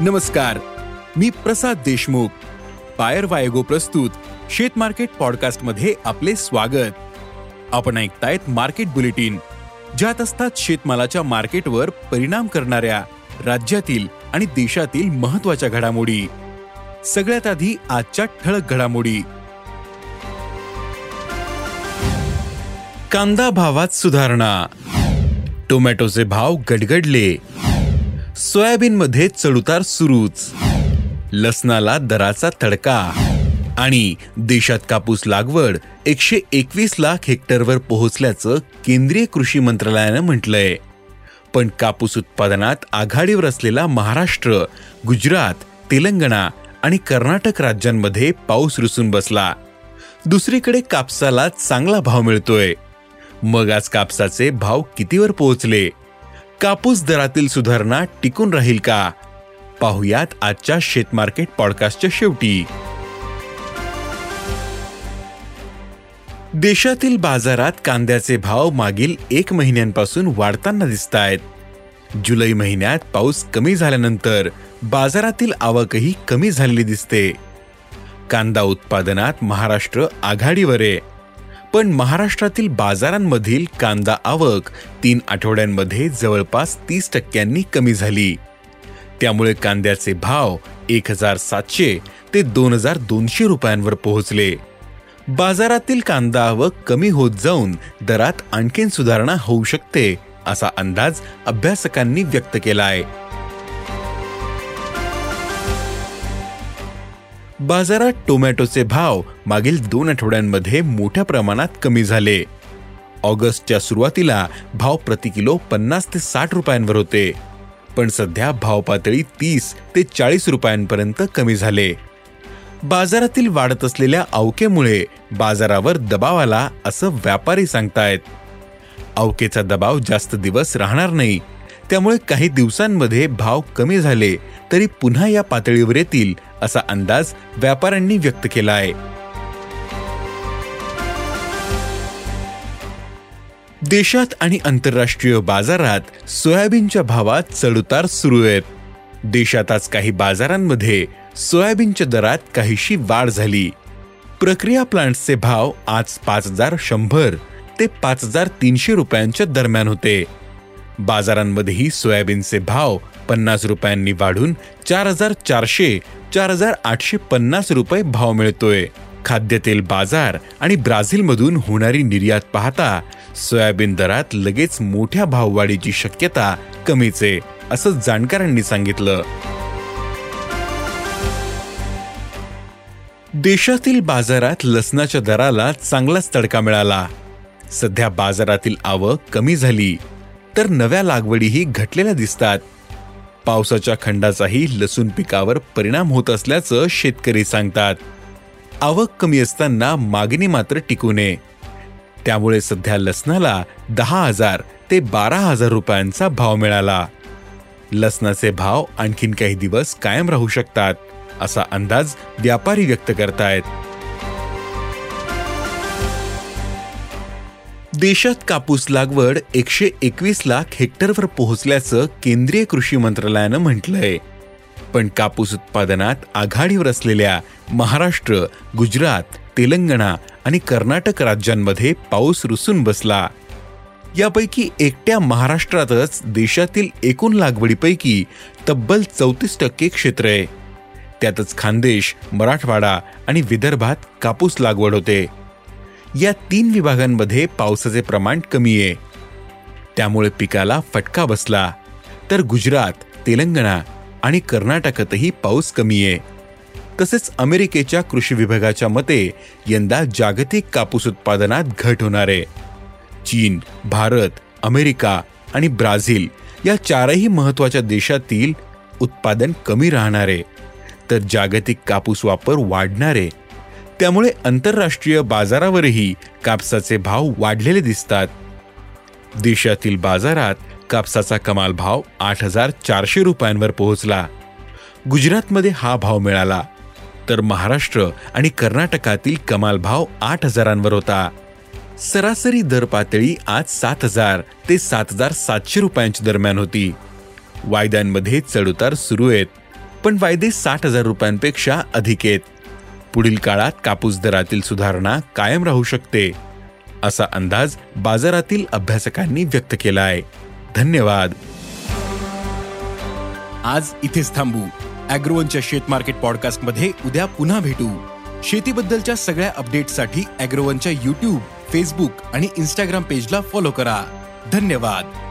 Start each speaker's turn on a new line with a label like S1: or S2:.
S1: नमस्कार मी प्रसाद देशमुख. पायर वायगो प्रस्तुत शेत मार्केट पॉडकास्टमध्ये आपले स्वागत. आपण ऐकतायत मार्केट बुलेटिन ज्यात असतात शेतमालाच्या मार्केटवर परिणाम करणाऱ्या राज्यातील आणि देशातील महत्त्वाच्या घडामोडी. सगळ्यात आधी आजच्या ठळक घडामोडी. कांदा भावात सुधारणा. टोमॅटोचे भाव गडगडले. सोयाबीनमध्ये चढउतार सुरूच. लसणाला दराचा तडका. आणि देशात कापूस लागवड एकशे एकवीस लाख हेक्टरवर पोहोचल्याचं केंद्रीय कृषी मंत्रालयानं म्हटलंय. पण कापूस उत्पादनात आघाडीवर असलेला महाराष्ट्र गुजरात तेलंगणा आणि कर्नाटक राज्यांमध्ये पाऊस रुसून बसला. दुसरीकडे कापसाला चांगला भाव मिळतोय. मग आज कापसाचे भाव कितीवर पोहोचले? कापूस दरातील सुधारणा टिकून राहील का? पाहुयात आजच्या शेतमार्केट पॉडकास्टच्या शेवटी. देशातील बाजारात कांद्याचे भाव मागील एक महिन्यांपासून वाढताना दिसत आहेत जुलै महिन्यात पाऊस कमी झाल्यानंतर बाजारातील आवकही कमी झालेली दिसते. कांदा उत्पादनात महाराष्ट्र आघाडीवर आहे. पण महाराष्ट्रातील बाजारांमधील कांदा आवक तीन आठवड्यांमध्ये जवळपास तीस टक्क्यांनी कमी झाली. त्यामुळे कांद्याचे भाव एक हजार सातशे ते दोन हजार दोनशे रुपयांवर पोहोचले. बाजारातील कांदा आवक कमी होत जाऊन दरात आणखीन सुधारणा होऊ शकते असा अंदाज अभ्यासकांनी व्यक्त केला आहे बाजारात टोमॅटोचे भाव मागील दोन आठवड्यांमध्ये मोठ्या प्रमाणात कमी झाले. ऑगस्टच्या सुरुवातीला भाव प्रति किलो पन्नास ते साठ रुपयांवर होते. पण सध्या भाव पातळी तीस ते चाळीस रुपयांपर्यंत कमी झाले. बाजारातील वाढत असलेल्या अवकेमुळे बाजारावर दबाव आला असं व्यापारी सांगतायत. अवकेचा दबाव जास्त दिवस राहणार नाही. त्यामुळे काही दिवसांमध्ये भाव कमी झाले तरी पुन्हा या पातळीवर येतील असा अंदाज व्यापाऱ्यांनी व्यक्त केला आहे देशात आणि आंतरराष्ट्रीय बाजारात सोयाबीनच्या भावात चढउतार सुरू आहेत. देशात आज काही बाजारांमध्ये सोयाबीनच्या दरात काहीशी वाढ झाली. प्रक्रिया प्लांट्सचे भाव आज पाच हजार शंभर ते पाच हजार तीनशे रुपयांच्या दरम्यान होते. बाजारांमध्येही सोयाबीनचे भाव पन्नास रुपयांनी वाढून चार हजार चारशे चार हजार आठशे पन्नास रुपये भाव मिळतोय. खाद्यतेल बाजार आणि ब्राझीलमधून होणारी निर्यात पाहता सोयाबीन दरात लगेच मोठ्या भाववाढीची शक्यता कमीच आहे असं जाणकारांनी सांगितलं. देशातील बाजारात लसणाच्या दराला चांगलाच तडका मिळाला. सध्या बाजारातील आवक कमी झाली. तर नव्या लागवडीही घटलेल्या दिसतात. पावसाच्या खंडाचाही लसूण पिकावर परिणाम होत असल्याचं शेतकरी सांगतात. आवक कमी असताना मागणी मात्र टिकू नये. त्यामुळे सध्या लसणाला दहा हजार ते बारा हजार रुपयांचा भाव मिळाला. लसणाचे भाव आणखीन काही दिवस कायम राहू शकतात असा अंदाज व्यापारी व्यक्त करतायत. देशात कापूस लागवड एकशे एकवीस लाख हेक्टरवर पोहोचल्याचं केंद्रीय कृषी मंत्रालयानं म्हटलंय. पण कापूस उत्पादनात आघाडीवर असलेल्या महाराष्ट्र गुजरात तेलंगणा आणि कर्नाटक राज्यांमध्ये पाऊस रुसून बसला. यापैकी एकट्या महाराष्ट्रातच देशातील एकूण लागवडीपैकी तब्बल चौतीस टक्के क्षेत्र आहे. त्यातच खानदेश मराठवाडा आणि विदर्भात कापूस लागवड होते. या तीन विभागांमध्ये पावसाचे प्रमाण कमी आहे. त्यामुळे पिकाला फटका बसला. तर गुजरात तेलंगणा आणि कर्नाटकातही पाऊस कमी आहे. तसेच अमेरिकेच्या कृषी विभागाच्या मते यंदा जागतिक कापूस उत्पादनात घट होणार आहे. चीन भारत अमेरिका आणि ब्राझील या चारही महत्त्वाच्या देशातील उत्पादन कमी राहणार आहे. तर जागतिक कापूस वापर वाढणार आहे. त्यामुळे आंतरराष्ट्रीय बाजारावरही कापसाचे भाव वाढलेले दिसतात. देशातील बाजारात कापसाचा कमाल भाव आठ हजार चारशे रुपयांवर पोहोचला. गुजरातमध्ये हा भाव मिळाला. तर महाराष्ट्र आणि कर्नाटकातील कमाल भाव आठ हजारांवर होता. सरासरी दर पातळी आज सात हजार ते सात हजार सातशे रुपयांच्या दरम्यान होती. वायद्यांमध्ये चढउतार सुरू आहेत पण वायदे साठ हजार रुपयांपेक्षा अधिक आहेत. पुढील काळात कापूस दरातील सुधारणा कायम राहू शकते असा अंदाज बाजारातील अभ्यासकांनी व्यक्त केला आहे धन्यवाद.
S2: आज इथेच थांबू. अॅग्रोवनच्या शेत मार्केट पॉडकास्टमध्ये उद्या पुन्हा भेटू. शेतीबद्दलच्या सगळ्या अपडेटसाठी अॅग्रोवनच्या युट्यूब फेसबुक आणि इन्स्टाग्राम पेजला फॉलो करा. धन्यवाद.